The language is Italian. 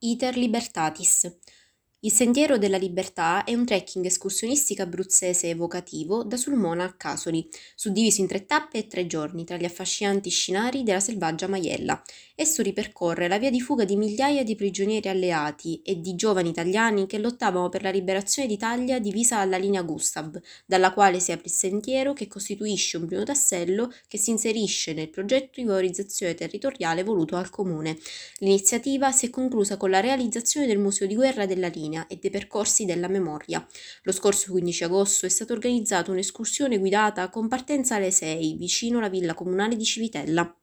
Iter Libertatis. Il Sentiero della Libertà è un trekking escursionistico abruzzese evocativo da Sulmona a Casoli, suddiviso in tre tappe e tre giorni tra gli affascinanti scenari della selvaggia Maiella. Esso ripercorre la via di fuga di migliaia di prigionieri alleati e di giovani italiani che lottavano per la liberazione d'Italia divisa alla linea Gustav, dalla quale si apre il sentiero che costituisce un primo tassello che si inserisce nel progetto di valorizzazione territoriale voluto al comune. L'iniziativa si è conclusa con la realizzazione del Museo di Guerra della Linea linea e dei percorsi della memoria. Lo scorso 15 agosto è stata organizzata un'escursione guidata con partenza alle 6 vicino alla villa comunale di Civitella.